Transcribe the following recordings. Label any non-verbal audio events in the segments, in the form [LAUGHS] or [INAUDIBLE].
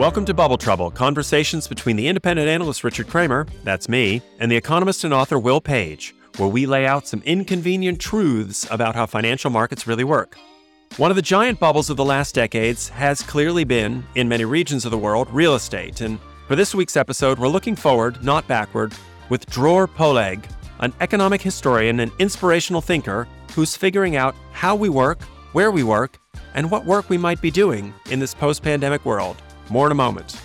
Welcome to Bubble Trouble, conversations between the independent analyst Richard Kramer, that's me, and the economist and author Will Page, where we lay out some inconvenient truths about how financial markets really work. One of the giant bubbles of the last decades has clearly been, in many regions of the world, real estate. And for this week's episode, we're looking forward, not backward, with Dror Poleg, an economic historian and inspirational thinker who's figuring out how we work, where we work, and what work we might be doing in this post pandemic world. More in a moment.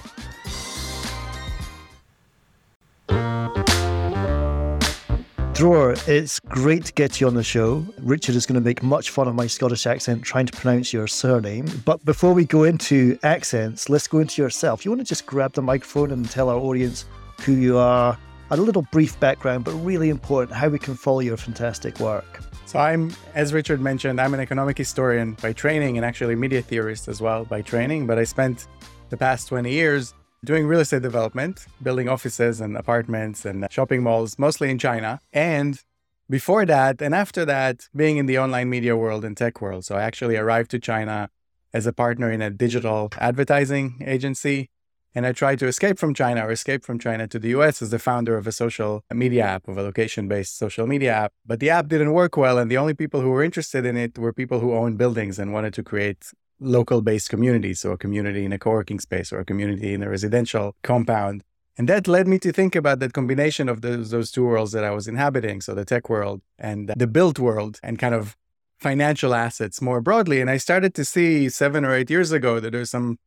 Dror, it's great to get you on the show. Richard is going to make much fun of my Scottish accent trying to pronounce your surname. But before we go into accents, let's go into yourself. You want to just grab the microphone and tell our audience who you are, a little brief background, but really important how we can follow your fantastic work. So I'm, as Richard mentioned, I'm an economic historian by training and actually media theorist as well by training. But I spent the past 20 years doing real estate development, building offices and apartments and shopping malls, mostly in China. And before that and after that, being in the online media world and tech world. So I actually arrived to China as a partner in a digital advertising agency. And I tried to escape from China or escape from China to the US as the founder of a social media app, of a location based social media app. But the app didn't work well. And the only people who were interested in it were people who owned buildings and wanted to create local based communities. So a community in a co working space or a community in a residential compound. And that led me to think about that combination of those, those two worlds that I was inhabiting. So the tech world and the built world and kind of financial assets more broadly. And I started to see seven or eight years ago that there's some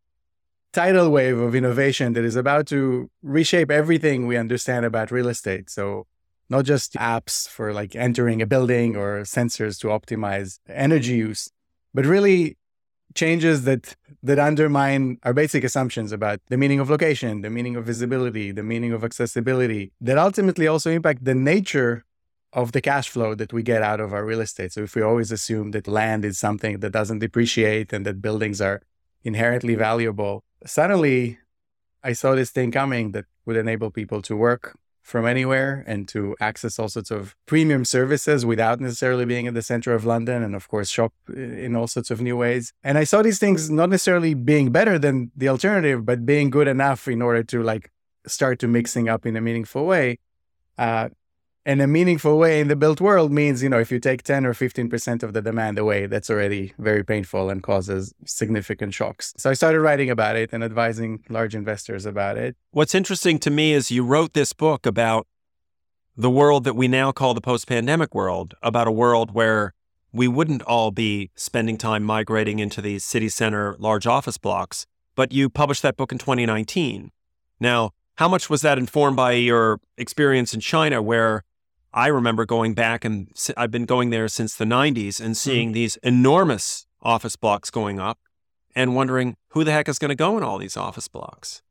tidal wave of innovation that is about to reshape everything we understand about real estate. So not just apps for like entering a building or sensors to optimize energy use, but really changes that that undermine our basic assumptions about the meaning of location, the meaning of visibility, the meaning of accessibility, that ultimately also impact the nature of the cash flow that we get out of our real estate. So if we always assume that land is something that doesn't depreciate and that buildings are inherently valuable, suddenly I saw this thing coming that would enable people to work from anywhere and to access all sorts of premium services without necessarily being in the center of London and of course shop in all sorts of new ways. And I saw these things not necessarily being better than the alternative, but being good enough in order to like start to mixing up in a meaningful way. Uh, and a meaningful way in the built world means, you know, if you take 10 or 15% of the demand away, that's already very painful and causes significant shocks. So I started writing about it and advising large investors about it. What's interesting to me is you wrote this book about the world that we now call the post pandemic world, about a world where we wouldn't all be spending time migrating into these city center large office blocks. But you published that book in 2019. Now, how much was that informed by your experience in China, where I remember going back and I've been going there since the 90s and seeing mm-hmm. these enormous office blocks going up and wondering who the heck is going to go in all these office blocks.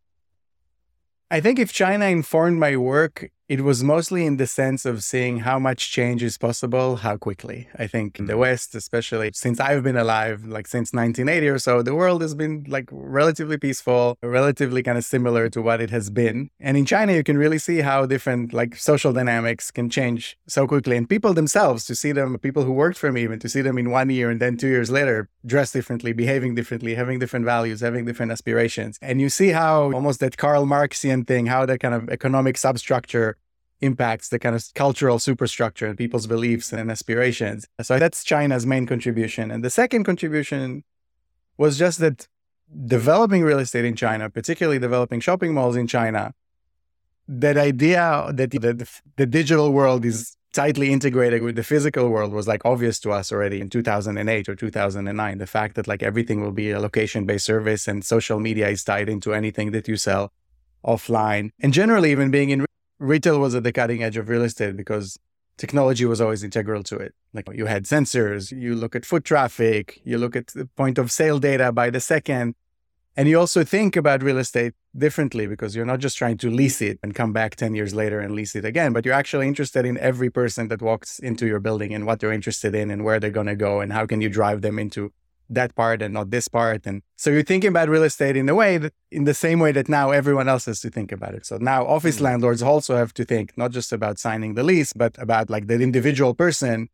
I think if China informed my work, it was mostly in the sense of seeing how much change is possible, how quickly. I think in the mm-hmm. West, especially since I've been alive, like since 1980 or so, the world has been like relatively peaceful, relatively kind of similar to what it has been. And in China, you can really see how different like social dynamics can change so quickly. And people themselves, to see them, people who worked for me, even to see them in one year and then two years later, dressed differently, behaving differently, having different values, having different aspirations. And you see how almost that Karl Marxian thing, how that kind of economic substructure impacts the kind of cultural superstructure and people's beliefs and aspirations. So that's China's main contribution. And the second contribution was just that developing real estate in China, particularly developing shopping malls in China, that idea that the, the digital world is tightly integrated with the physical world was like obvious to us already in 2008 or 2009 the fact that like everything will be a location based service and social media is tied into anything that you sell offline and generally even being in retail was at the cutting edge of real estate because technology was always integral to it. Like you had sensors, you look at foot traffic, you look at the point of sale data by the second. And you also think about real estate differently because you're not just trying to lease it and come back 10 years later and lease it again, but you're actually interested in every person that walks into your building and what they're interested in and where they're going to go and how can you drive them into that part and not this part. And so you're thinking about real estate in a way that in the same way that now everyone else has to think about it. So now office mm-hmm. landlords also have to think not just about signing the lease, but about like the individual person.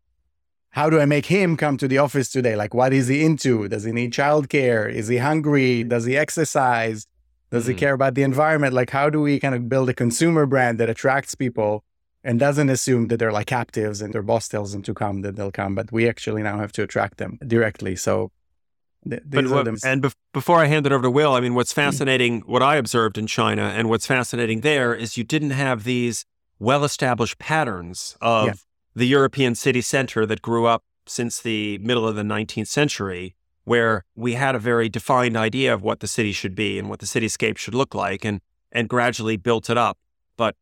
How do I make him come to the office today? Like, what is he into? Does he need childcare? Is he hungry? Does he exercise? Does mm-hmm. it care about the environment? Like, how do we kind of build a consumer brand that attracts people and doesn't assume that they're like captives and their boss tells them to come, that they'll come, but we actually now have to attract them directly. So, th- but what, and be- before I hand it over to Will, I mean, what's fascinating, what I observed in China, and what's fascinating there is you didn't have these well-established patterns of yeah. the European city center that grew up since the middle of the 19th century, where we had a very defined idea of what the city should be and what the cityscape should look like, and and gradually built it up. But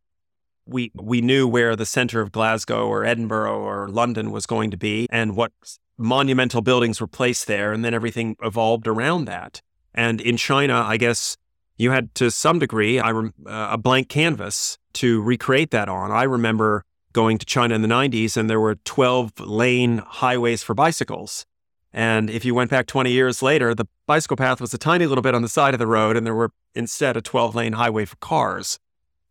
we we knew where the center of Glasgow or Edinburgh or London was going to be and what monumental buildings were placed there and then everything evolved around that. And in China, I guess you had to some degree I rem- uh, a blank canvas to recreate that on. I remember going to China in the 90s and there were 12 lane highways for bicycles. And if you went back 20 years later, the bicycle path was a tiny little bit on the side of the road and there were instead a 12 lane highway for cars.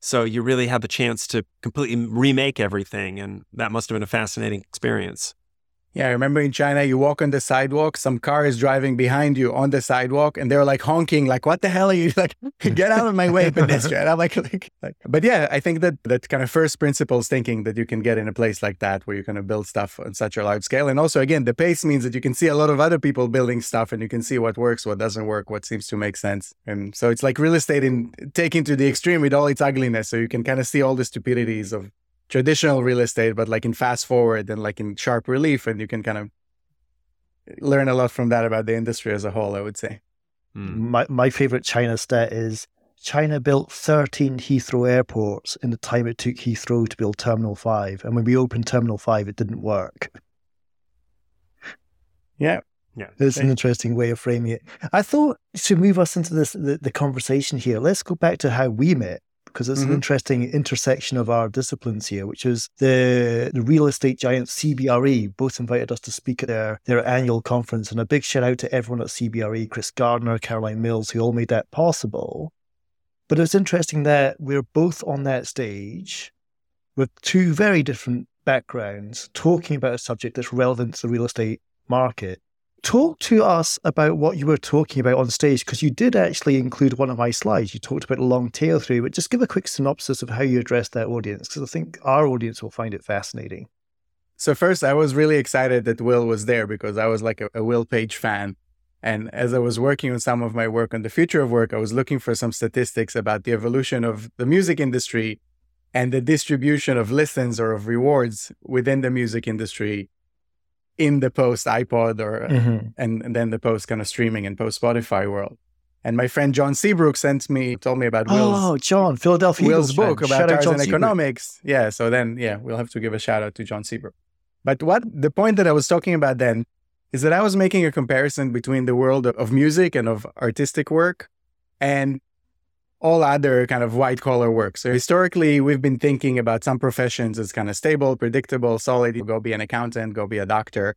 So you really had the chance to completely remake everything. And that must have been a fascinating experience. Yeah, I remember in China, you walk on the sidewalk, some car is driving behind you on the sidewalk, and they're like honking, like, what the hell are you [LAUGHS] like? Get out of my way, pedestrian. I'm like, [LAUGHS] like, like, but yeah, I think that that kind of first principles thinking that you can get in a place like that where you're going to build stuff on such a large scale. And also, again, the pace means that you can see a lot of other people building stuff and you can see what works, what doesn't work, what seems to make sense. And so it's like real estate in taking to the extreme with all its ugliness. So you can kind of see all the stupidities of traditional real estate, but like in fast forward and like in sharp relief. And you can kind of learn a lot from that about the industry as a whole, I would say. Mm. My, my favorite China stat is China built 13 Heathrow airports in the time it took Heathrow to build Terminal 5. And when we opened Terminal 5, it didn't work. Yeah. Yeah. It's an interesting way of framing it. I thought to move us into this the, the conversation here, let's go back to how we met because it's mm-hmm. an interesting intersection of our disciplines here, which is the, the real estate giant CBRE both invited us to speak at their, their annual conference. And a big shout out to everyone at CBRE, Chris Gardner, Caroline Mills, who all made that possible. But it's interesting that we're both on that stage with two very different backgrounds talking about a subject that's relevant to the real estate market talk to us about what you were talking about on stage because you did actually include one of my slides. You talked about a long tail through, but just give a quick synopsis of how you addressed that audience because I think our audience will find it fascinating. So first, I was really excited that Will was there because I was like a, a Will Page fan. And as I was working on some of my work on the future of work, I was looking for some statistics about the evolution of the music industry and the distribution of listens or of rewards within the music industry in the post iPod or mm-hmm. and, and, then the post kind of streaming and post Spotify world. And my friend John Seabrook sent me told me about Will's Oh, John, Philadelphia Will's Eagles book about Tarzan economics. Yeah, so then yeah, we'll have to give a shout out to John Seabrook. But what the point that I was talking about then is that I was making a comparison between the world of music and of artistic work and all other kind of white collar work. So historically, we've been thinking about some professions as kind of stable, predictable, solid. Go be an accountant, go be a doctor.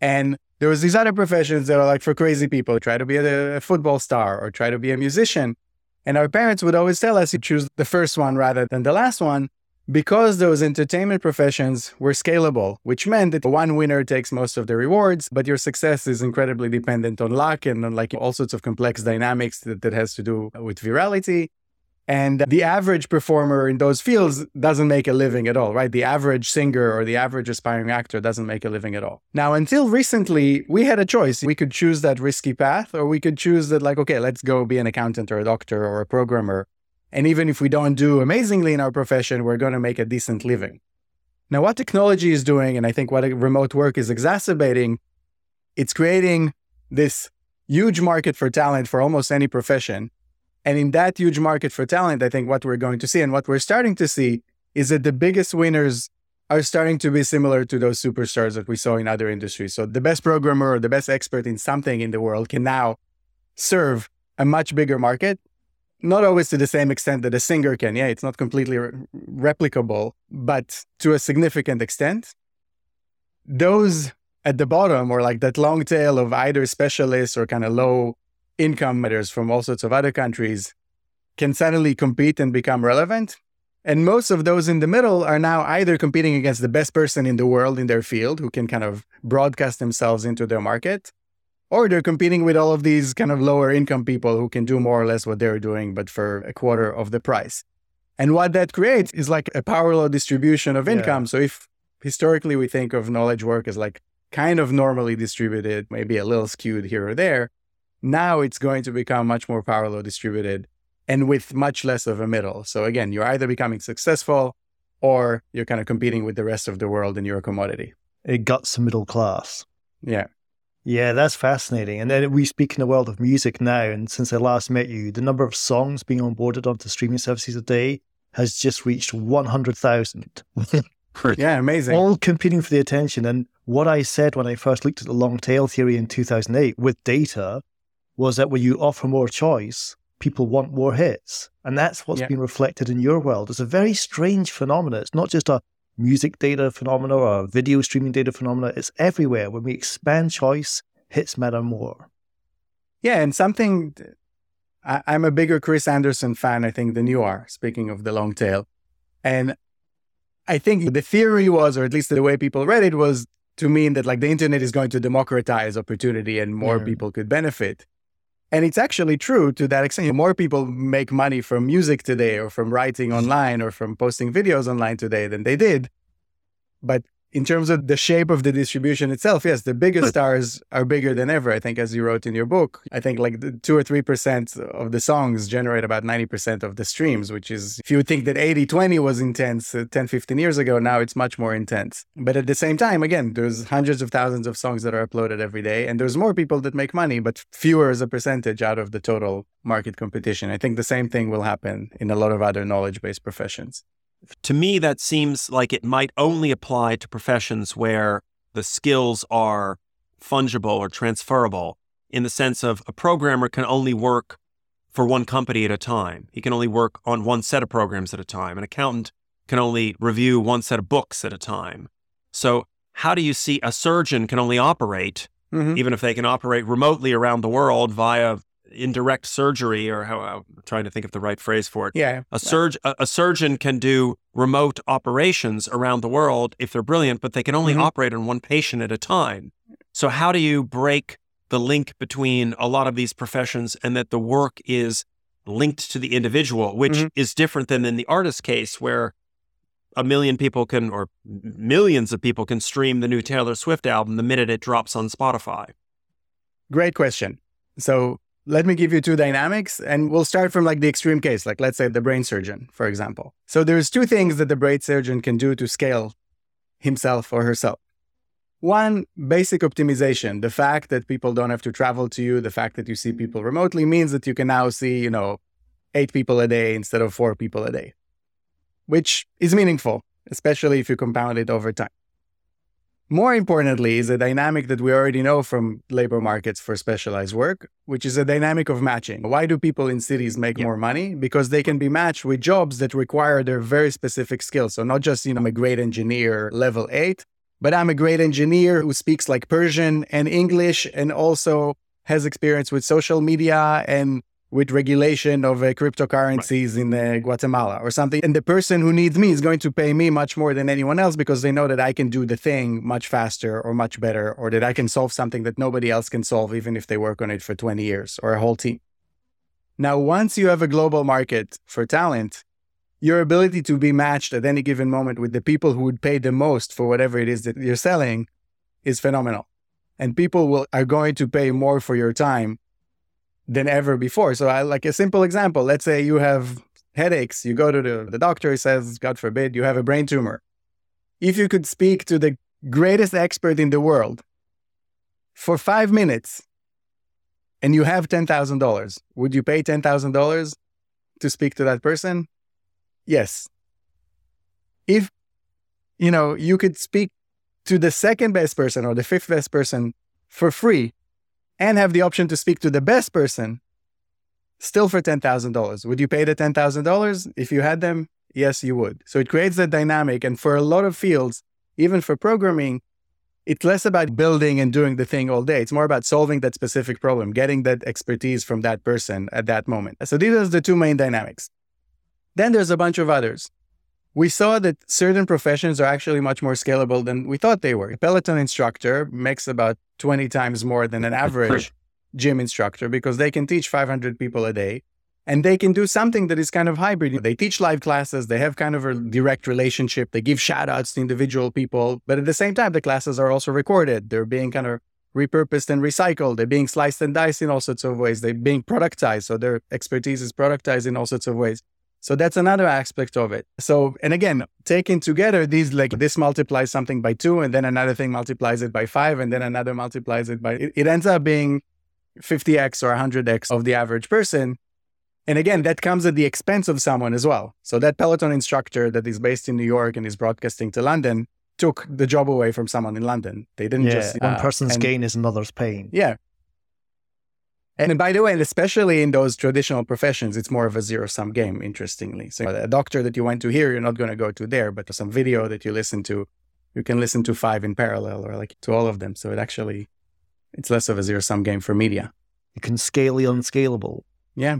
And there was these other professions that are like for crazy people, try to be a, a football star or try to be a musician. And our parents would always tell us you choose the first one rather than the last one because those entertainment professions were scalable, which meant that one winner takes most of the rewards, but your success is incredibly dependent on luck and on like all sorts of complex dynamics that, that has to do with virality. And the average performer in those fields doesn't make a living at all, right? The average singer or the average aspiring actor doesn't make a living at all. Now, until recently, we had a choice. We could choose that risky path, or we could choose that, like, okay, let's go be an accountant or a doctor or a programmer and even if we don't do amazingly in our profession, we're going to make a decent living. Now, what technology is doing, and I think what remote work is exacerbating, it's creating this huge market for talent for almost any profession. And in that huge market for talent, I think what we're going to see and what we're starting to see is that the biggest winners are starting to be similar to those superstars that we saw in other industries. So the best programmer or the best expert in something in the world can now serve a much bigger market not always to the same extent that a singer can. Yeah, it's not completely re- replicable, but to a significant extent. Those at the bottom, or like that long tail of either specialists or kind of low income matters from all sorts of other countries, can suddenly compete and become relevant. And most of those in the middle are now either competing against the best person in the world in their field who can kind of broadcast themselves into their market, or they're competing with all of these kind of lower income people who can do more or less what they're doing, but for a quarter of the price. And what that creates is like a Pareto distribution of income. Yeah. So if historically we think of knowledge work as like kind of normally distributed, maybe a little skewed here or there, now it's going to become much more Pareto distributed and with much less of a middle. So again, you're either becoming successful or you're kind of competing with the rest of the world in your commodity. It guts the middle class. Yeah. Yeah, that's fascinating. And then we speak in the world of music now. And since I last met you, the number of songs being onboarded onto streaming services a day has just reached 100,000. yeah, amazing. All competing for the attention. And what I said when I first looked at the long tail theory in 2008 with data was that when you offer more choice, people want more hits. And that's what's yeah. been reflected in your world. It's a very strange phenomenon. It's not just a music data phenomena or video streaming data phenomena. It's everywhere. When we expand choice, hits matter more. Yeah, and something I, am a bigger Chris Anderson fan, I think, than you are, speaking of the long tail. And I think the theory was, or at least the way people read it, was to mean that like the internet is going to democratize opportunity and more yeah. people could benefit. And it's actually true to that extent. More people make money from music today or from writing mm-hmm. online or from posting videos online today than they did. But in terms of the shape of the distribution itself, yes, the biggest stars are bigger than ever. I think, as you wrote in your book, I think like the two or 3% of the songs generate about 90% of the streams, which is, if you would think that 80 20 was intense uh, 10, 15 years ago, now it's much more intense. But at the same time, again, there's hundreds of thousands of songs that are uploaded every day, and there's more people that make money, but fewer as a percentage out of the total market competition. I think the same thing will happen in a lot of other knowledge based professions to me, that seems like it might only apply to professions where the skills are fungible or transferable in the sense of a programmer can only work for one company at a time. He can only work on one set of programs at a time. An accountant can only review one set of books at a time. So, how do you see a surgeon can only operate, mm-hmm. even if they can operate remotely around the world via indirect surgery or how I'm trying to think of the right phrase for it. Yeah. A surge a, a, surgeon can do remote operations around the world if they're brilliant, but they can only mm-hmm. operate on one patient at a time. So how do you break the link between a lot of these professions and that the work is linked to the individual, which mm-hmm. is different than in the artist case where a million people can or millions of people can stream the new Taylor Swift album the minute it drops on Spotify. Great question. So let me give you two dynamics and we'll start from like the extreme case like let's say the brain surgeon for example. So there's two things that the brain surgeon can do to scale himself or herself. One basic optimization. The fact that people don't have to travel to you the fact that you see people remotely means that you can now see you know eight people a day instead of four people a day which is meaningful especially if you compound it over time more importantly, is a dynamic that we already know from labor markets for specialized work, which is a dynamic of matching. Why do people in cities make more money? Because they can be matched with jobs that require their very specific skills. So not just, you know, I'm a great engineer level eight, but I'm a great engineer who speaks like Persian and English and also has experience with social media and with regulation of uh, cryptocurrencies right. in uh, Guatemala or something. And the person who needs me is going to pay me much more than anyone else because they know that I can do the thing much faster or much better, or that I can solve something that nobody else can solve, even if they work on it for 20 years or a whole team. Now, once you have a global market for talent, your ability to be matched at any given moment with the people who would pay the most for whatever it is that you're selling is phenomenal. And people will are going to pay more for your time than ever before. So, I like a simple example. Let's say you have headaches, you go to the, the doctor, he says, God forbid, you have a brain tumor. If you could speak to the greatest expert in the world for five minutes and you have $10,000, would you pay $10,000 to speak to that person? Yes. If, you know, you could speak to the second best person or the fifth best person for free and have the option to speak to the best person still for $10,000. Would you pay the $10,000 if you had them? Yes, you would. So it creates that dynamic. And for a lot of fields, even for programming, it's less about building and doing the thing all day. It's more about solving that specific problem, getting that expertise from that person at that moment. So these are the two main dynamics. Then there's a bunch of others we saw that certain professions are actually much more scalable than we thought they were. A Peloton instructor makes about 20 times more than an [LAUGHS] average gym instructor because they can teach 500 people a day and they can do something that is kind of hybrid. They teach live classes, they have kind of a direct relationship, they give shout outs to individual people, but at the same time, the classes are also recorded. They're being kind of repurposed and recycled. They're being sliced and diced in all sorts of ways. They're being productized. So their expertise is productized in all sorts of ways. So that's another aspect of it. So, and again, taken together, these like this multiplies something by two, and then another thing multiplies it by five, and then another multiplies it by it, it ends up being 50x or 100x of the average person. And again, that comes at the expense of someone as well. So that Peloton instructor that is based in New York and is broadcasting to London took the job away from someone in London. They didn't yeah, just one uh, person's and, gain is another's pain. Yeah, Eh, and by the way, and especially in those traditional professions, it's more of a zero sum game, interestingly. So, uh, a doctor that you went to here, you're not going to go to there, but some video that you listen to, you can listen to five in parallel or like to all of them. So, it actually, it's less of a zero sum game for media. You can scale the unscalable. Yeah.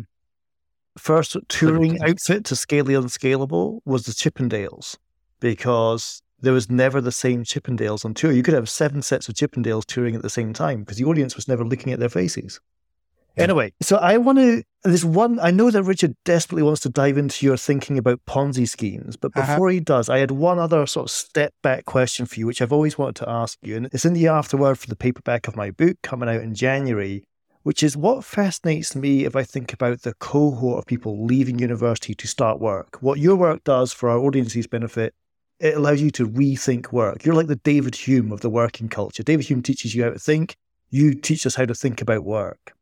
First touring outfit to scale the unscalable was the Chippendales because there was never the same Chippendales on tour. You could have seven sets of Chippendales touring at the same time because the audience was never looking at their faces. Anyway, so I want to. There's one. I know that Richard desperately wants to dive into your thinking about Ponzi schemes, but uh-huh. before uh-huh. he does, I had one other sort of step back question for you, which I've always wanted to ask you, and it's in the afterword for the paperback of my book coming out in January. Which is what fascinates me if I think about the cohort of people leaving university to start work. What your work does for our audience's benefit it allows you to rethink work. You're like the David Hume of the working culture. David Hume teaches you how to think. You teach us how to think about work.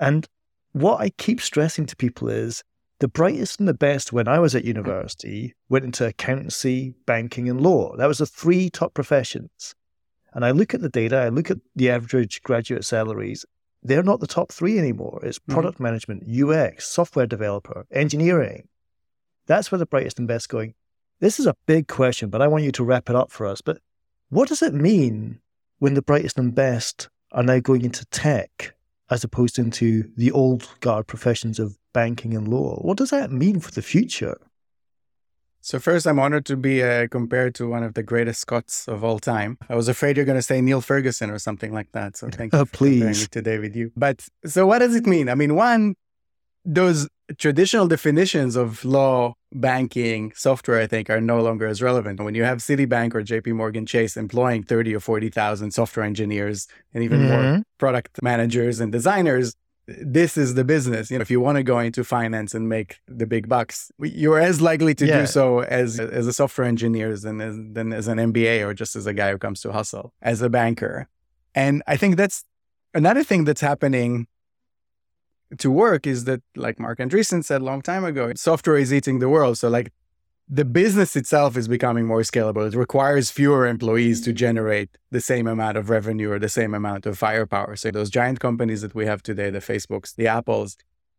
And what I keep stressing to people is the brightest and the best when I was at university went into accountancy, banking, and law. That was the three top professions. And I look at the data, I look at the average graduate salaries. They're not the top three anymore. It's mm-hmm. product mm-hmm. management, UX, software developer, engineering. That's where the brightest and best going. This is a big question, but I want you to wrap it up for us. But what does it mean when the brightest and best are now going into tech as opposed into the old guard professions of banking and law. What does that mean for the future? So first, I'm honored to be uh, compared to one of the greatest Scots of all time. I was afraid you're going to say Niall Ferguson or something like that. So thank [LAUGHS] you oh, for please. comparing me to David Hume. But so what does it mean? I mean, one, those traditional definitions of law, banking, software, I think, are no longer as relevant. When you have Citibank or JP Morgan Chase employing 30 or 40,000 software engineers and even mm-hmm. more product managers and designers, this is the business. You know, if you want to go into finance and make the big bucks, you're as likely to yeah. do so as as a software engineer than as, than as an MBA or just as a guy who comes to hustle as a banker. And I think that's another thing that's happening to work is that, like Marc Andreessen said a long time ago, software is eating the world. So, like, the business itself is becoming more scalable. It requires fewer employees to generate the same amount of revenue or the same amount of firepower. So, those giant companies that we have today, the Facebooks, the Apples,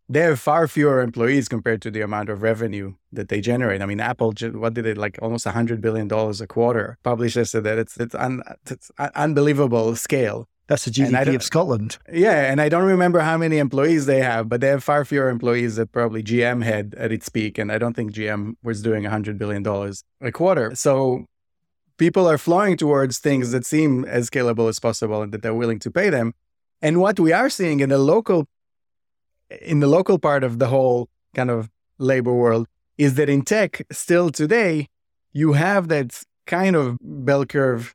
they have far fewer employees compared to the amount of revenue that they generate. I mean, Apple, what did it like almost $100 billion a quarter? Publishers said that it's, it's, un, it's unbelievable scale. That's the GDP of Scotland. Yeah, and I don't remember how many employees they have, but they have far fewer employees that probably GM had at its peak, and I don't think GM was doing $100 billion a quarter. So people are flowing towards things that seem as scalable as possible and that they're willing to pay them. And what we are seeing in the local in the local part of the whole kind of labor world is that in tech still today you have that kind of bell curve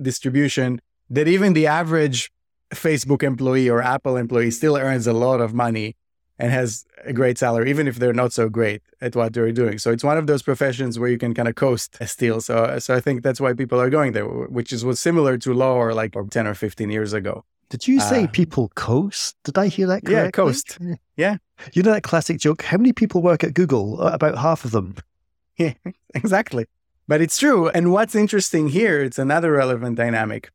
distribution that even the average Facebook employee or Apple employee still earns a lot of money and has a great salary, even if they're not so great at what they're doing. So it's one of those professions where you can kind of coast still. So, so I think that's why people are going there, which is was similar to law or like 10 or 15 years ago. Did you say uh, people coast? Did I hear that correctly? Yeah, coast. [LAUGHS] Yeah. You know that classic joke? How many people work at Google? Uh, about half of them. Yeah, [LAUGHS] exactly. But it's true. And what's interesting here, it's another relevant dynamic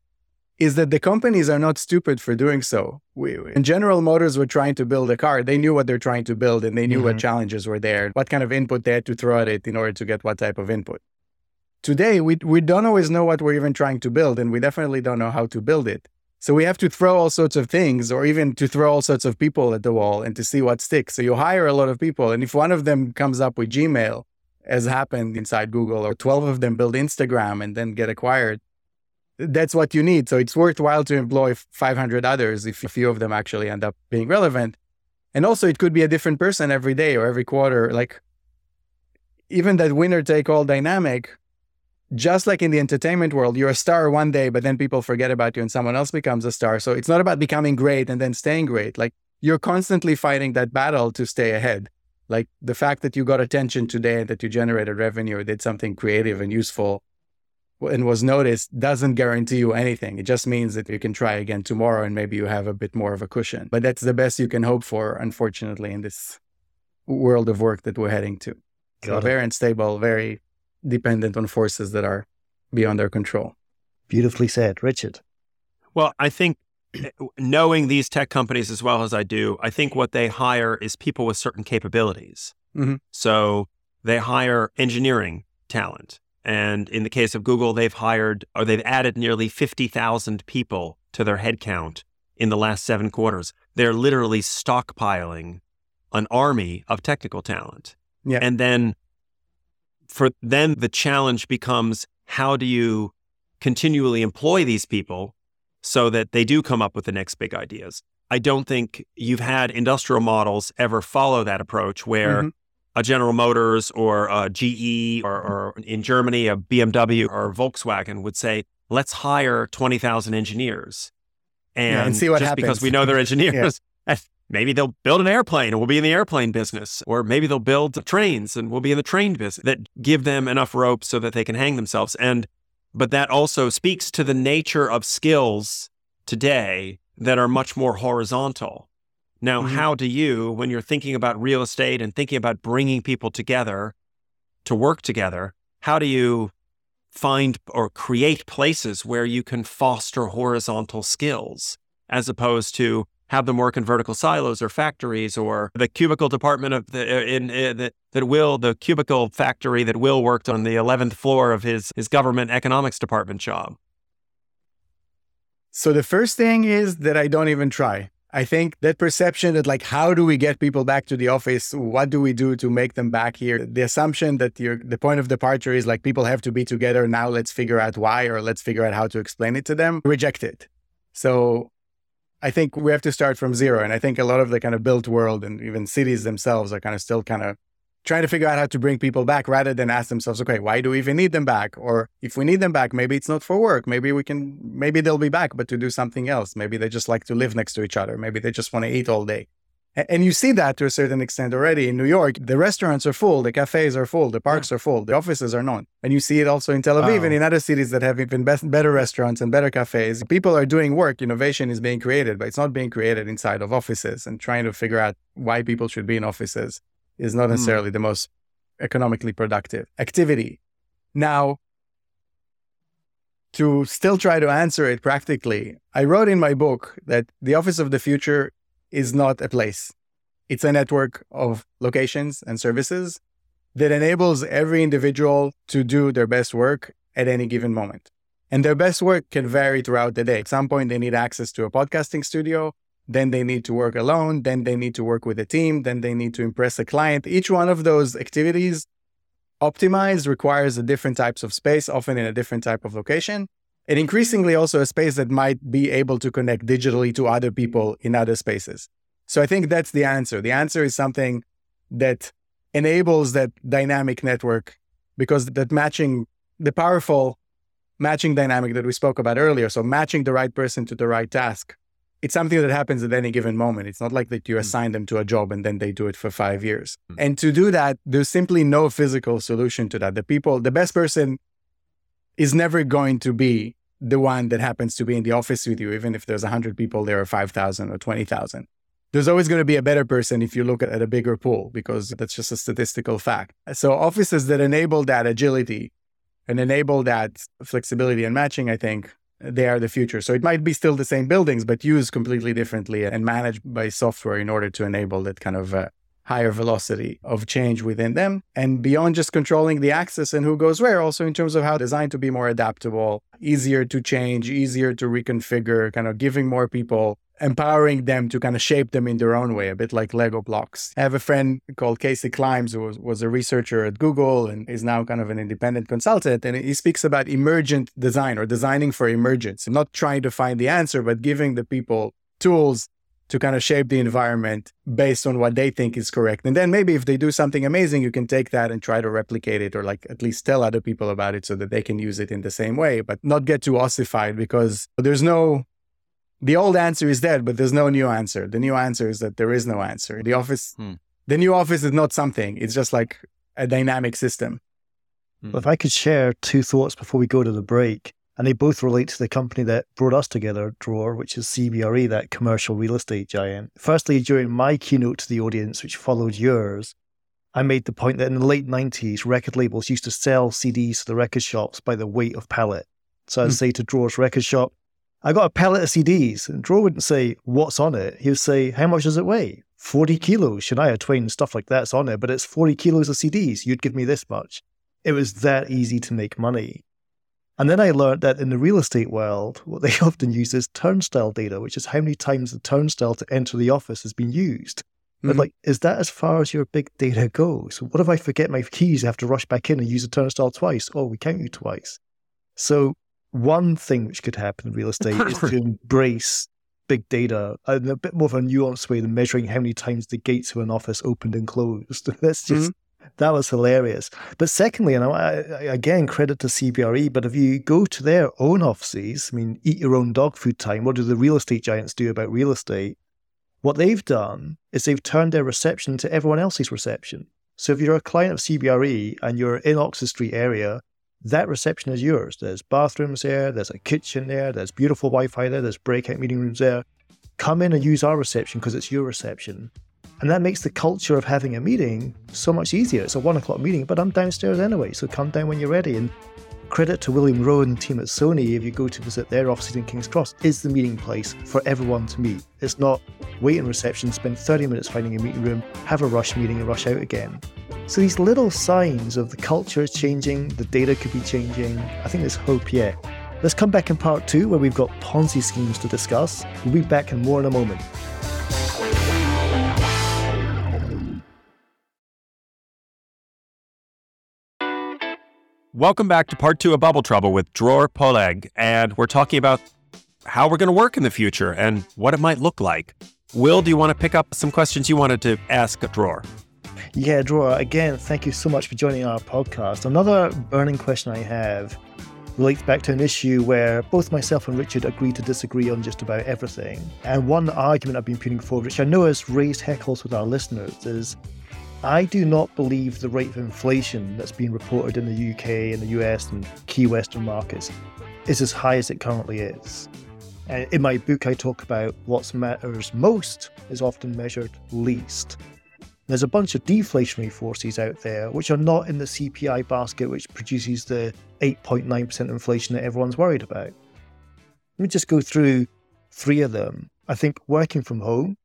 is that the companies are not stupid for doing so. We, when General Motors were trying to build a car, they knew what they're trying to build and they knew mm-hmm. what challenges were there, what kind of input they had to throw at it in order to get what type of input. Today, we, we don't always know what we're even trying to build, and we definitely don't know how to build it. So we have to throw all sorts of things, or even to throw all sorts of people at the wall and to see what sticks. So you hire a lot of people, and if one of them comes up with Gmail as happened inside Google, or 12 of them build Instagram and then get acquired, that's what you need. So it's worthwhile to employ 500 others if a few of them actually end up being relevant. And also, it could be a different person every day or every quarter. Like, even that winner take all dynamic, just like in the entertainment world, you're a star one day, but then people forget about you and someone else becomes a star. So it's not about becoming great and then staying great. Like, you're constantly fighting that battle to stay ahead. Like the fact that you got attention today, that you generated revenue or did something creative and useful and was noticed doesn't guarantee you anything. It just means that you can try again tomorrow and maybe you have a bit more of a cushion. But that's the best you can hope for, unfortunately, in this world of work that we're heading to. so very unstable, very dependent on forces that are beyond their control. Beautifully said, Richard. Well, I think [CLEARS THROAT] knowing these tech companies as well as I do, I think what they hire is people with certain capabilities. Mm-hmm. So they hire engineering talent. And in the case of Google, they've hired or they've added nearly 50,000 people to their headcount in the last seven quarters. They're literally stockpiling an army of technical talent. Yeah. And then for them, the challenge becomes how do you continually employ these people so that they do come up with the next big ideas. I don't think you've had industrial models ever follow that approach where mm-hmm. A General Motors or a GE or, or, in Germany, a BMW or Volkswagen would say, let's hire 20,000 engineers. And, yeah, and see what just happens. because we know they're [LAUGHS] engineers, yeah. [LAUGHS] maybe they'll build an airplane and we'll be in the airplane business. Or maybe they'll build trains and we'll be in the train business that give them enough rope so that they can hang themselves. And but that also speaks to the nature of skills today that are much more horizontal. Now, mm-hmm. how do you, when you're thinking about real estate and thinking about bringing people together to work together, how do you find or create places where you can foster horizontal skills as opposed to have them work in vertical silos or factories or the cubicle department of the uh, in, in uh, that, that will the cubicle factory that will worked on the 11th floor of his his government economics department job so the first thing is that i don't even try i think that perception that like how do we get people back to the office? What do we do to make them back here? The assumption that you the point of departure is like people have to be together. Now let's figure out why or let's figure out how to explain it to them. Reject it. So I think we have to start from zero. And I think a lot of the kind of built world and even cities themselves are kind of still kind of trying to figure out how to bring people back rather than ask themselves, okay, why do we even need them back? Or if we need them back, maybe it's not for work. Maybe we can, maybe they'll be back, but to do something else. Maybe they just like to live next to each other. Maybe they just want to eat all day. And you see that to a certain extent already in New York. The restaurants are full, the cafes are full, the parks are full, the offices are not. And you see it also in Tel Aviv wow. and in other cities that have even best, better restaurants and better cafes. People are doing work, innovation is being created, but it's not being created inside of offices. And trying to figure out why people should be in offices is not hmm. necessarily mm. the most economically productive activity. Now, to still try to answer it practically, I wrote in my book that the office of the future is not a place. It's a network of locations and services that enables every individual to do their best work at any given moment. And their best work can vary throughout the day. At some point, they need access to a podcasting studio. Then they need to work alone. Then they need to work with a team. Then they need to impress a client. Each one of those activities optimized requires a different types of space, often in a different type of location and increasingly also a space that might be able to connect digitally to other people in other spaces. So I think that's the answer. The answer is something that enables that dynamic network because that matching, the powerful matching dynamic that we spoke about earlier. So matching the right person to the right task. It's something that happens at any given moment. It's not like that you hmm. assign them to a job and then they do it for five years. Mm. And to do that, there's simply no physical solution to that. The people, the best person is never going to be the one that happens to be in the office with you, even if there's 100 people there or 5,000 or 20,000. There's always going to be a better person if you look at a bigger pool because that's just a statistical fact. So, offices that enable that agility and enable that flexibility and matching, I think they are the future. So, it might be still the same buildings, but used completely differently and managed by software in order to enable that kind of uh, higher velocity of change within them. And beyond just controlling the access and who goes where, also in terms of how designed to be more adaptable, easier to change, easier to reconfigure, kind of giving more people empowering them to kind of shape them in their own way, a bit like Lego blocks. I have a friend called Casey Climbs who was, was a researcher at Google and is now kind of an independent consultant. And he speaks about emergent design or designing for emergence, not trying to find the answer, but giving the people tools to kind of shape the environment based on what they think is correct. And then maybe if they do something amazing, you can take that and try to replicate it or like at least tell other people about it so that they can use it in the same way, but not get too ossified because there's no the old answer is dead, but there's no new answer. The new answer is that there is no answer. The office, hmm. the new office is not something. It's just like a dynamic system. Hmm. Well, if I could share two thoughts before we go to the break, and they both relate to the company that brought us together, Dror, which is CBRE, that commercial real estate giant. Firstly, during my keynote to the audience, which followed yours, I made the point that in the late 90s, record labels used to sell CDs to the record shops by the weight of pallet. So I'd hmm. say to Dror's record shop, I got a pallet of CDs, and Dror wouldn't say what's on it. He would say, How much does it weigh? 40 kilos. Shania Twain, stuff like that's on it, but it's 40 kilos of CDs. You'd give me this much. It was that easy to make money. And then I learned that in the real estate world, what they [LAUGHS] often use is turnstile data, which is how many times the turnstile to enter the office has been used. But mm-hmm. like, is that as far as your big data goes? What if I forget my keys? I have to rush back in and use a turnstile twice. Oh, we count you twice. So one thing which could happen in real estate is to [LAUGHS] embrace big data in a bit more of a nuanced way than measuring how many times the gates of an office opened and closed. [LAUGHS] That's just mm-hmm. that was hilarious. But secondly, and I, I, again credit to CBRE, but if you go to their own offices, I mean, eat your own dog food time. What do the real estate giants do about real estate? What they've done is they've turned their reception to everyone else's reception. So if you're a client of CBRE and you're in Oxford Street area that reception is yours. There's bathrooms there, there's a kitchen there, there's beautiful Wi Fi there, there's breakout meeting rooms there. Come in and use our reception because it's your reception. And that makes the culture of having a meeting so much easier. It's a one o'clock meeting, but I'm downstairs anyway, so come down when you're ready. And credit to William Rowe and team at Sony, if you go to visit their offices in King's Cross, is the meeting place for everyone to meet. It's not wait in reception, spend 30 minutes finding a meeting room, have a rush meeting, and rush out again. So these little signs of the culture is changing, the data could be changing. I think there's hope yet. Let's come back in part two where we've got Ponzi schemes to discuss. We'll be back in more in a moment. Welcome back to part two of Bubble Trouble with Dror Poleg, and we're talking about how we're going to work in the future and what it might look like. Will, do you want to pick up some questions you wanted to ask Dror? Yeah, Dror, again, thank you so much for joining our podcast. Another burning question I have relates back to an issue where both myself and Richard agree to disagree on just about everything. And one argument I've been putting forward, which I know has raised heckles with our listeners, is I do not believe the rate of inflation that's been reported in the UK and the US and key Western markets is as high as it currently is. And in my book, I talk about what matters most is often measured least. There's a bunch of deflationary forces out there which are not in the CPI basket, which produces the 8.9% inflation that everyone's worried about. Let me just go through three of them. I think working from home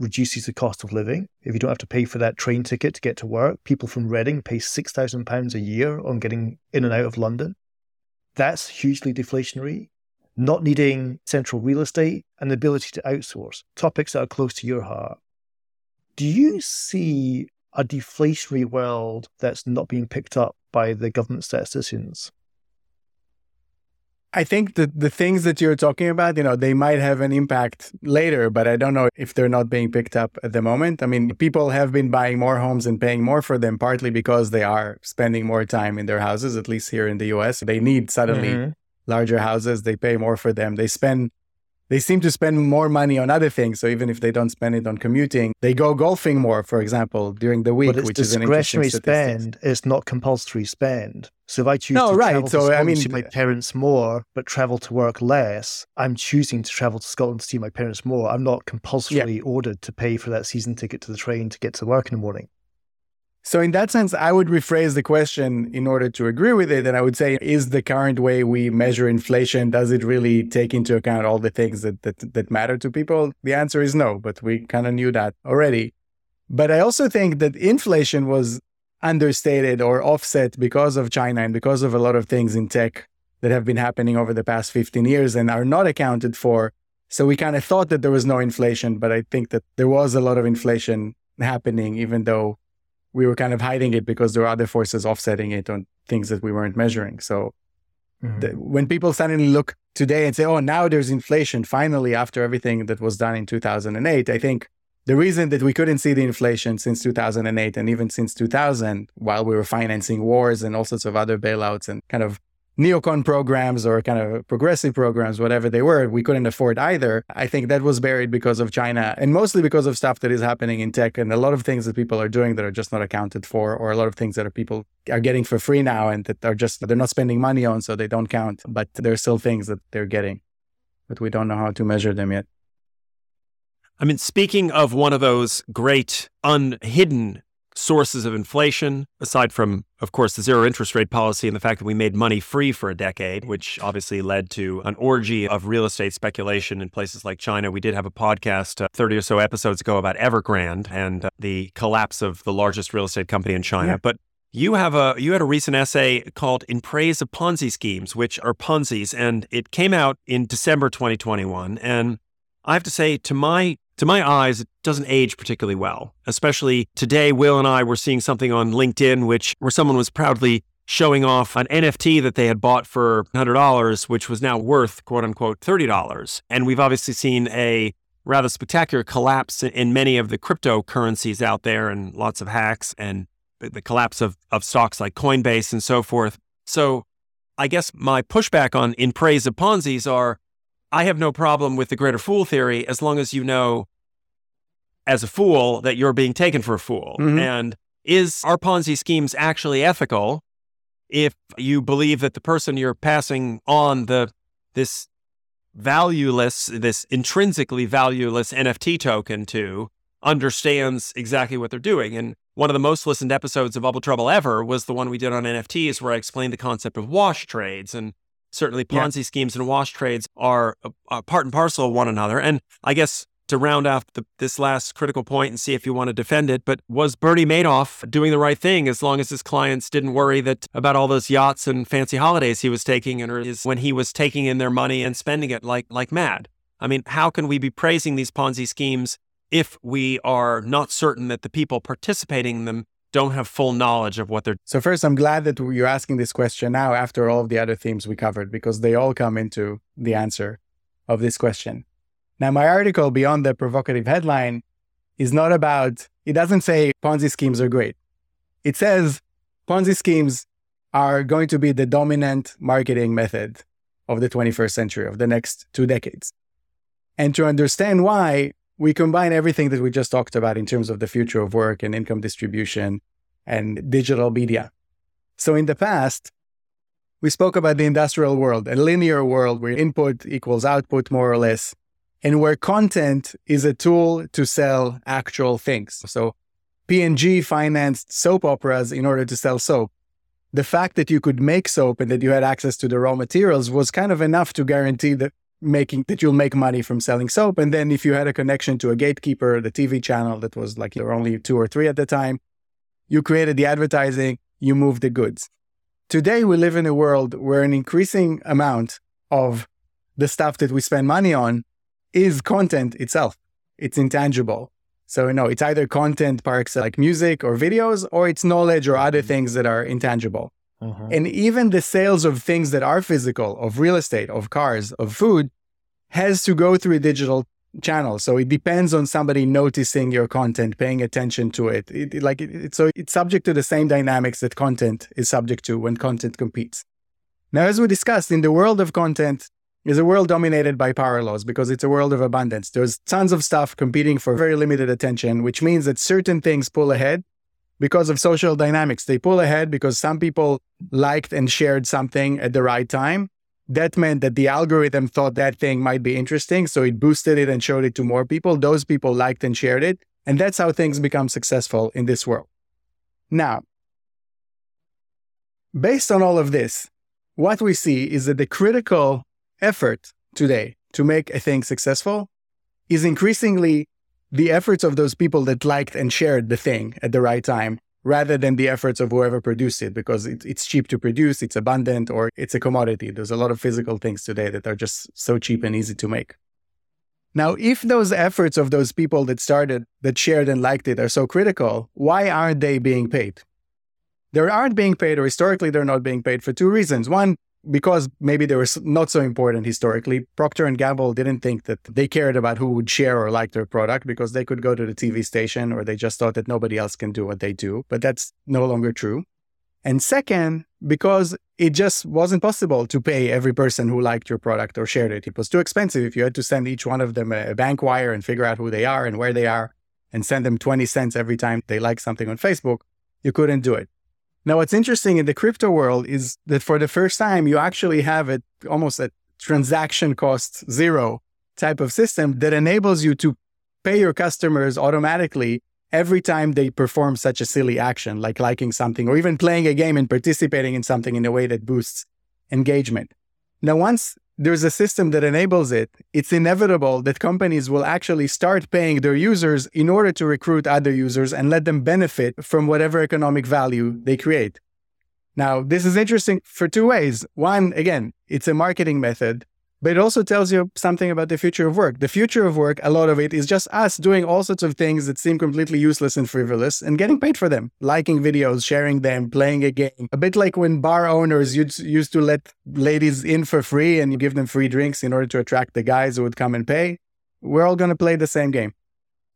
reduces the cost of living. If you don't have to pay for that train ticket to get to work, people from Reading pay £6,000 a year on getting in and out of London. That's hugely deflationary. Not needing central real estate and the ability to outsource, topics that are close to your heart. Do you see a deflationary world that's not being picked up by the government statisticians? I think that the things that you're talking about, you know, they might have an impact later, but I don't know if they're not being picked up at the moment. I mean, people have been buying more homes and paying more for them, partly because they are spending more time in their houses, at least here in the US. They need suddenly mm-hmm. larger houses, they pay more for them. They spend they seem to spend more money on other things. So even if they don't spend it on commuting, they go golfing more, for example, during the week, which is an discretionary spend. It's not compulsory spend. So if I choose no, to right. travel so, to I mean, to see my parents more, but travel to work less, I'm choosing to travel to Scotland to see my parents more. I'm not compulsorily yeah. ordered to pay for that season ticket to the train to get to work in the morning. So, in that sense, I would rephrase the question in order to agree with it. And I would say, is the current way we measure inflation, does it really take into account all the things that, that, that matter to people? The answer is no, but we kind of knew that already. But I also think that inflation was understated or offset because of China and because of a lot of things in tech that have been happening over the past 15 years and are not accounted for So we kind of thought that there was no inflation, but I think that there was a lot of inflation happening, even though we were kind of hiding it because there were other forces offsetting it on things that we weren't measuring. So mm-hmm. the, when people suddenly look today and say, oh, now there's inflation, finally, after everything that was done in 2008, I think the reason that we couldn't see the inflation since 2008 and even since 2000, while we were financing wars and all sorts of other bailouts and kind of neocon programs or kind of progressive programs, whatever they were, we couldn't afford either. I think that was buried because of China and mostly because of stuff that is happening in tech and a lot of things that people are doing that are just not accounted for, or a lot of things that are people are getting for free now and that are just they're not spending money on, so they don't count. But there are still things that they're getting, but we don't know how to measure them yet. I mean, speaking of one of those great unhidden sources of inflation, aside from, of course, the zero interest rate policy and the fact that we made money free for a decade, which obviously led to an orgy of real estate speculation in places like China. We did have a podcast uh, 30 or so episodes ago about Evergrande and uh, the collapse of the largest real estate company in China. Yeah. But you have a you had a recent essay called "In Praise of Ponzi Schemes," which are Ponzi's, and it came out in December 2021. And I have to say, to my to my eyes, it doesn't age particularly well. Especially today, Will and I were seeing something on LinkedIn, which where someone was proudly showing off an NFT that they had bought for $100, which was now worth quote unquote $30. And we've obviously seen a rather spectacular collapse in many of the cryptocurrencies out there and lots of hacks and the collapse of, of stocks like Coinbase and so forth. So I guess my pushback on in praise of Ponzi's are I have no problem with the greater fool theory as long as you know as a fool that you're being taken for a fool. Mm-hmm. And is our Ponzi schemes actually ethical if you believe that the person you're passing on the this valueless, this intrinsically valueless NFT token to understands exactly what they're doing. And one of the most listened episodes of Bubble Trouble ever was the one we did on NFTs where I explained the concept of wash trades and certainly Ponzi yeah. schemes and wash trades are, are part and parcel of one another. And I guess to round off the, this last critical point and see if you want to defend it, but was Bernie Madoff doing the right thing as long as his clients didn't worry that about all those yachts and fancy holidays he was taking and when he was taking in their money and spending it like like mad? I mean, how can we be praising these Ponzi schemes if we are not certain that the people participating in them don't have full knowledge of what they're. So, first, I'm glad that you're asking this question now after all of the other themes we covered, because they all come into the answer of this question. Now, my article, beyond the provocative headline, is not about, it doesn't say Ponzi schemes are great. It says Ponzi schemes are going to be the dominant marketing method of the 21st century, of the next two decades. And to understand why, we combine everything that we just talked about in terms of the future of work and income distribution and digital media. So in the past, we spoke about the industrial world, a linear world where input equals output more or less, and where content is a tool to sell actual things. So P&G financed soap operas in order to sell soap. The fact that you could make soap and that you had access to the raw materials was kind of enough to guarantee that making that you'll make money from selling soap. And then if you had a connection to a gatekeeper, the TV channel that was like there were only two or three at the time, you created the advertising, you moved the goods. Today we live in a world where an increasing amount of the stuff that we spend money on is content itself. It's intangible. So, know, it's either content parks like music or videos, or it's knowledge or other things that are intangible. Uh-huh. And even the sales of things that are physical, of real estate, of cars, of food, has to go through a digital channel. So it depends on somebody noticing your content, paying attention to it. it, it like it, so it's subject to the same dynamics that content is subject to when content competes. Now, as we discussed, in the world of content, is a world dominated by power laws because it's a world of abundance. There's tons of stuff competing for very limited attention, which means that certain things pull ahead because of social dynamics. They pull ahead because some people liked and shared something at the right time. That meant that the algorithm thought that thing might be interesting. So it boosted it and showed it to more people. Those people liked and shared it. And that's how things become successful in this world. Now, based on all of this, what we see is that the critical effort today to make a thing successful is increasingly the efforts of those people that liked and shared the thing at the right time rather than the efforts of whoever produced it because it, it's cheap to produce, it's abundant, or it's a commodity. There's a lot of physical things today that are just so cheap and easy to make. Now, if those efforts of those people that started, that shared and liked it are so critical, why aren't they being paid? They aren't being paid, or historically they're not being paid for two reasons. One, because maybe they were not so important historically. Procter and Gamble didn't think that they cared about who would share or like their product because they could go to the TV station, or they just thought that nobody else can do what they do. But that's no longer true. And second, because it just wasn't possible to pay every person who liked your product or shared it. It was too expensive if you had to send each one of them a bank wire and figure out who they are and where they are and send them 20 cents every time they like something on Facebook. You couldn't do it. Now, what's interesting in the crypto world is that for the first time, you actually have it almost a transaction cost zero type of system that enables you to pay your customers automatically every time they perform such a silly action, like liking something or even playing a game and participating in something in a way that boosts engagement. Now, once there's a system that enables it, it's inevitable that companies will actually start paying their users in order to recruit other users and let them benefit from whatever economic value they create. Now, this is interesting for two ways. One, again, it's a marketing method but it also tells you something about the future of work. The future of work, a lot of it is just us doing all sorts of things that seem completely useless and frivolous and getting paid for them, liking videos, sharing them, playing a game. A bit like when bar owners used to let ladies in for free and you give them free drinks in order to attract the guys who would come and pay. We're all going to play the same game.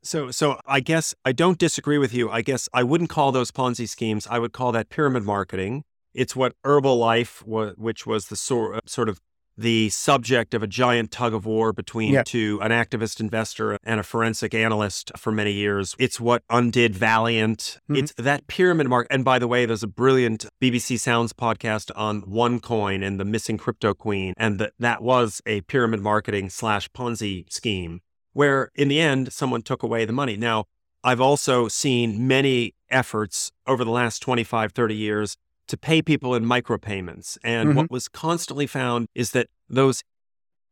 So, so I guess I don't disagree with you. I guess I wouldn't call those Ponzi schemes. I would call that pyramid marketing. It's what Herbalife, which was the sort of the subject of a giant tug of war between yep. two an activist investor and a forensic analyst for many years. It's what undid Valeant. Mm-hmm. It's that pyramid mark. And by the way, there's a brilliant BBC Sounds podcast on OneCoin and the missing crypto queen, and that that was a pyramid marketing slash Ponzi scheme where in the end someone took away the money. Now, I've also seen many efforts over the last 25, 30 years to pay people in micropayments. And mm-hmm. what was constantly found is that those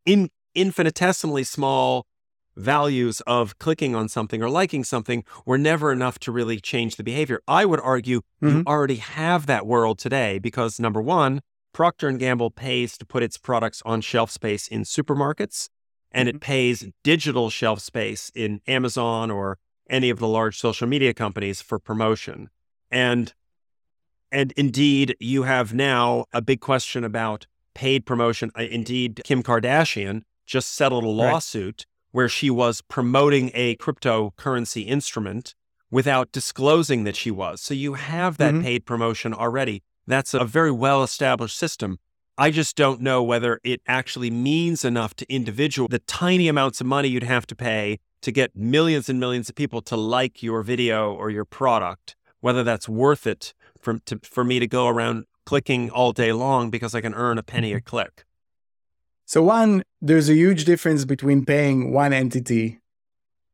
in, infinitesimally small values of clicking on something or liking something were never enough to really change the behavior. I would argue mm-hmm. you already have that world today because number 1, Procter and Gamble pays to put its products on shelf space in supermarkets and mm-hmm. it pays digital shelf space in Amazon or any of the large social media companies for promotion. And and indeed, you have now a big question about paid promotion. Indeed, Kim Kardashian just settled a lawsuit right. where she was promoting a cryptocurrency instrument without disclosing that she was. So you have that mm-hmm. paid promotion already. That's a very well established system. I just don't know whether it actually means enough to individual the tiny amounts of money you'd have to pay to get millions and millions of people to like your video or your product, whether that's worth it for, to, for me to go around clicking all day long because I can earn a penny a mm-hmm. click. So, one, there's a huge difference between paying one entity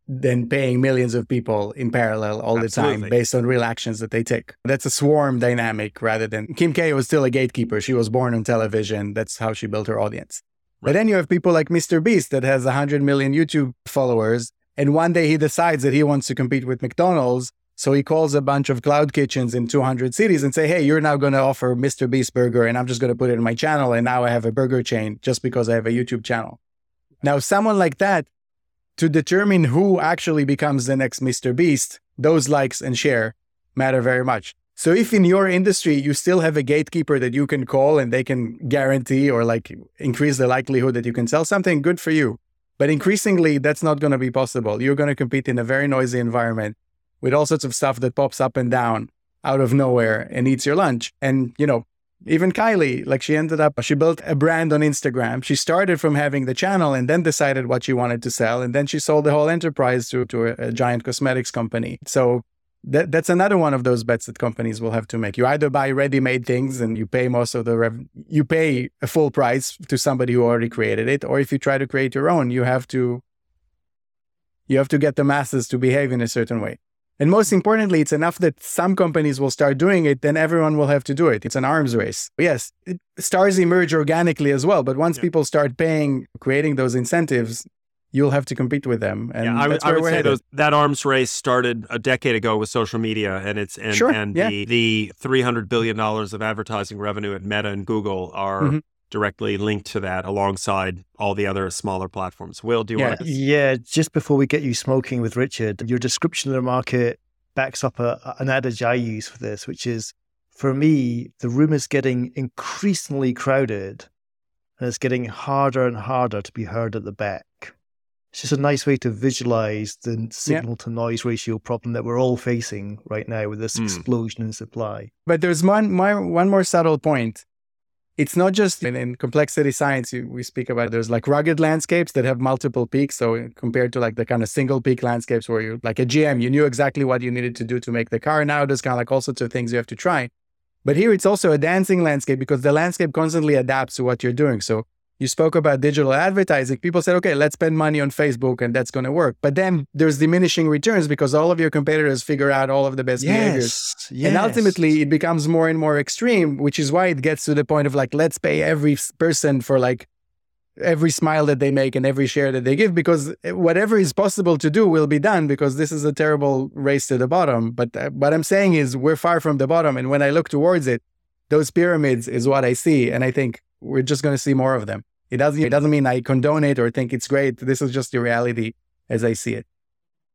than paying millions of people in parallel all Absolutely. the time based on real actions that they take. That's a swarm dynamic rather than Kim K was still a gatekeeper. She was born on television. That's how she built her audience. Right. But then you have people like Mr. Beast that has 100 million YouTube followers. And one day he decides that he wants to compete with McDonald's so he calls a bunch of cloud kitchens in 200 cities and say, "Hey, you're now going to offer Mr. Beast burger, and I'm just going to put it in my channel, and now I have a burger chain just because I have a YouTube channel." Now, someone like that, to determine who actually becomes the next Mr. Beast, those likes and share matter very much. So if in your industry you still have a gatekeeper that you can call and they can guarantee or like increase the likelihood that you can sell something, good for you. But increasingly, that's not going to be possible. You're going to compete in a very noisy environment with all sorts of stuff that pops up and down out of nowhere and eats your lunch. And, you know, even Kylie, like she ended up, she built a brand on Instagram. She started from having the channel and then decided what she wanted to sell. And then she sold the whole enterprise to, to a, a giant cosmetics company. So that, that's another one of those bets that companies will have to make. You either buy ready-made things and you pay most of the rev- you pay a full price to somebody who already created it, or if you try to create your own, you have to you have to get the masses to behave in a certain way. And most importantly, it's enough that some companies will start doing it, then everyone will have to do it. It's an arms race. Yes, it, stars emerge organically as well, but once yeah. people start paying, creating those incentives, you'll have to compete with them. And yeah, I would, I would say those, that arms race started a decade ago with social media, and it's and, sure, and yeah. the the three hundred billion dollars of advertising revenue at Meta and Google are. Mm-hmm. Directly linked to that alongside all the other smaller platforms. Will, do you Yeah. want to? Yeah, just before we get you smoking with Richard, your description of the market backs up a, an adage I use for this, which is for me, the room is getting increasingly crowded and it's getting harder and harder to be heard at the back. It's just a nice way to visualize the signal to noise ratio problem that we're all facing right now with this Mm. explosion in supply. But there's one, my, one more subtle point. It's not just in, in complexity science, you- we speak about there's like rugged landscapes that have multiple peaks. So compared to like the kind of single peak landscapes where you're like a GM, you knew exactly what you needed to do to make the car. Now there's kind of like all sorts of things you have to try. But here it's also a dancing landscape because the landscape constantly adapts to what you're doing. So you spoke about digital advertising. People said, okay, let's spend money on Facebook and that's going to work. But then there's diminishing returns because all of your competitors figure out all of the best behaviors. yes. And ultimately, it becomes more and more extreme, which is why it gets to the point of like, let's pay every person for like every smile that they make and every share that they give, because eh, whatever is possible to do will be done, because this is a terrible race to the bottom. But uh, what I'm saying is, we're far from the bottom. And when I look towards it, those pyramids is what I see. And I think we're just going to see more of them. It doesn't, it doesn't mean I condone it or think it's great. This is just the reality as I see it.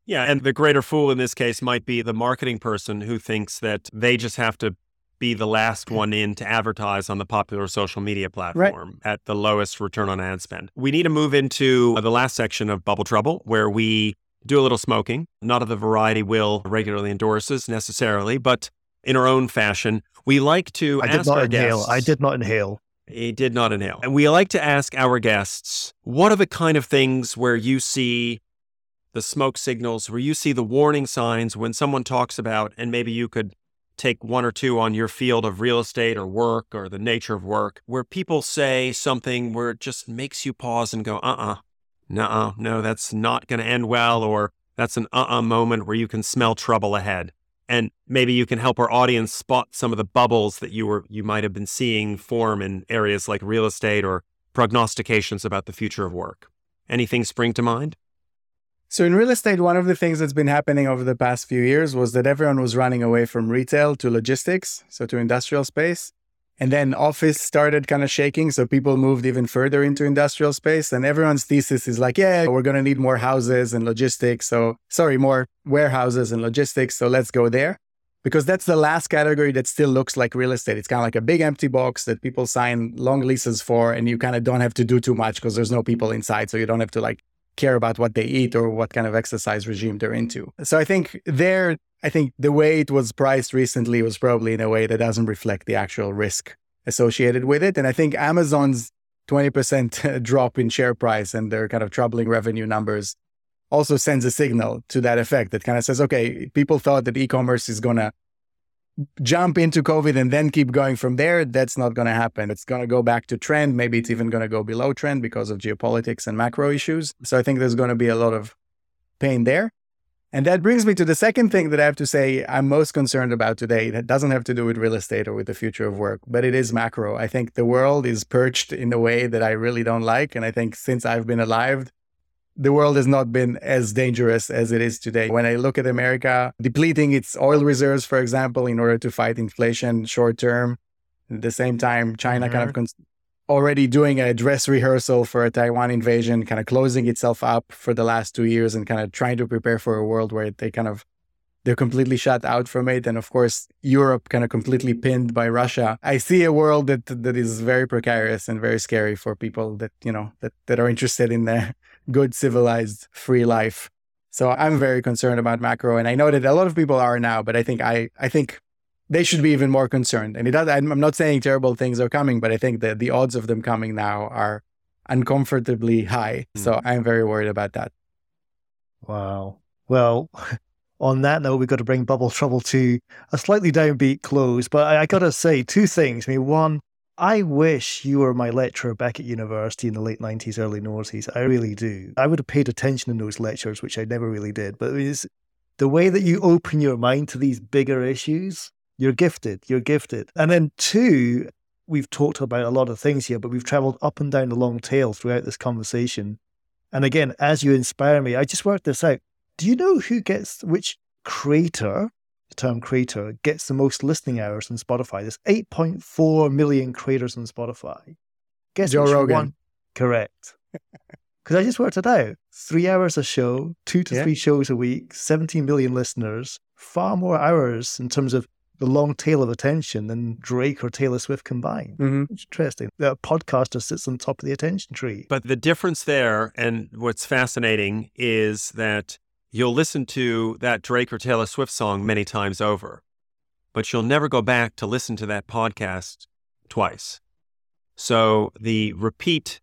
Yeah, and the greater fool in this case might be the marketing person who thinks that they just have to be the last one in to advertise on the popular social media platform at the lowest return on ad spend. We need to move into the last section of Bubble Trouble where we do a little smoking, not of the variety Will regularly endorses necessarily, but in our own fashion. We like to I ask did not our inhale. guests. I did not inhale. He did not inhale. And we like to ask our guests, what are the kind of things where you see the smoke signals, where you see the warning signs when someone talks about, and maybe you could take one or two on your field of real estate or work or the nature of work, where people say something where it just makes you pause and go, uh uh-uh, uh, no, no, that's not going to end well, or that's an uh uh moment where you can smell trouble ahead and maybe you can help our audience spot some of the bubbles that you were you might have been seeing form in areas like real estate or prognostications about the future of work. Anything spring to mind? So in real estate, one of the things that's been happening over the past few years was that everyone was running away from retail to logistics, so to industrial space. And then office started kind of shaking. So people moved even further into industrial space. And everyone's thesis is like, yeah, we're going to need more houses and logistics. So, sorry, more warehouses and logistics. So let's go there. Because that's the last category that still looks like real estate. It's kind of like a big empty box that people sign long leases for. And you kind of don't have to do too much because there's no people inside. So you don't have to like care about what they eat or what kind of exercise regime they're into. So I think there, I think the way it was priced recently was probably in a way that doesn't reflect the actual risk associated with it. And I think Amazon's 20% [LAUGHS] drop in share price and their kind of troubling revenue numbers also sends a signal to that effect that kind of says, okay, people thought that e-commerce is going to jump into COVID and then keep going from there. That's not going to happen. It's going to go back to trend. Maybe it's even going to go below trend because of geopolitics and macro issues. So I think there's going to be a lot of pain there. And that brings me to the second thing that I have to say I'm most concerned about today. That doesn't have to do with real estate or with the future of work, but it is macro. I think the world is perched in a way that I really don't like. And I think since I've been alive, the world has not been as dangerous as it is today. When I look at America depleting its oil reserves, for example, in order to fight inflation short term, at the same time, China kind of mm-hmm. cons- already doing a dress rehearsal for a Taiwan invasion, kind of closing itself up for the last two years and kind of trying to prepare for a world where they kind of they're completely shut out from it. And of course, Europe kind of completely pinned by Russia. I see a world that that is very precarious and very scary for people that, you know, that, that are interested in the [LAUGHS] good, civilized, free life. So I'm very concerned about macro. And I know that a lot of people are now, but I think I I think they should be even more concerned. And it does, I'm not saying terrible things are coming, but I think that the odds of them coming now are uncomfortably high. Mm. So I'm very worried about that. Wow. Well, [LAUGHS] on that note, we've got to bring Bubble Trouble to a slightly downbeat close. But I, I got to say two things. I mean, one, I wish you were my lecturer back at university in the late 90s, early noughties. I really do. I would have paid attention in those lectures, which I never really did. But it's the way that you open your mind to these bigger issues, you're gifted. You're gifted. And then two, we've talked about a lot of things here, but we've traveled up and down the long tail throughout this conversation. And again, as you inspire me, I just worked this out. Do you know who gets which creator, the term creator, gets the most listening hours on Spotify? There's 8.4 million creators on Spotify. Guess Joe which Rogan. one? Correct. [LAUGHS] Because I just worked it out. Three hours a show, two to Yeah. three shows a week, 17 million listeners, far more hours in terms of the long tail of attention than Drake or Taylor Swift combined. hmm Interesting. The podcaster sits on top of the attention tree. But the difference there, and what's fascinating, is that you'll listen to that Drake or Taylor Swift song many times over, but you'll never go back to listen to that podcast twice. So the repeat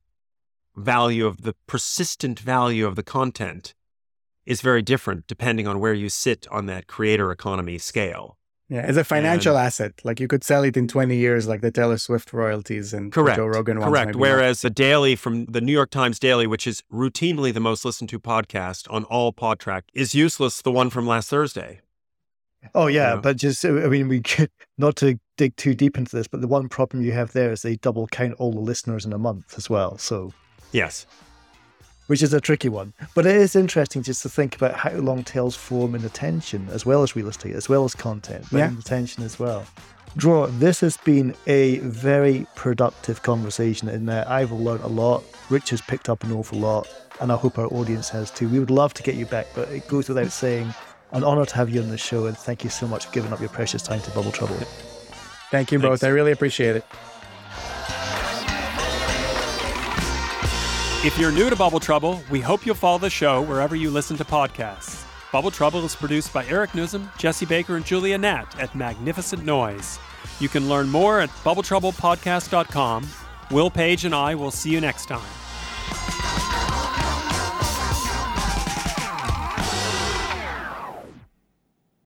value of the persistent value of the content is very different depending on where you sit on that creator economy scale. Yeah, as a financial asset, like you could sell it in 20 years, like the Taylor Swift royalties and Correct. Joe Rogan ones. Correct. maybe not. Whereas the Daily from the New York Times Daily, which is routinely the most listened to podcast on all Podtrac, is useless. The one from last Thursday. Oh yeah, Yeah. but just I mean, we could, not to dig too deep into this, but the one problem you have there is they double count all the listeners in a month as well. So, Yes. Which is a tricky one. But it is interesting just to think about how long tails form in attention, as well as real estate, as well as content, but Yeah. in attention as well. Dror. This has been a very productive conversation, and that I've learned a lot. Rich has picked up an awful lot, and I hope our audience has too. We would love to get you back, but it goes without saying. An honor to have you on the show, and thank you so much for giving up your precious time to Bubble Trouble. Thank you Thanks. both. I really appreciate it. If you're new to Bubble Trouble, we hope you'll follow the show wherever you listen to podcasts. Bubble Trouble is produced by Eric Nuzum, Jesse Baker, and Julia Natt at Magnificent Noise. You can learn more at BubbleTroublePodcast.com. Will Page and I will see you next time.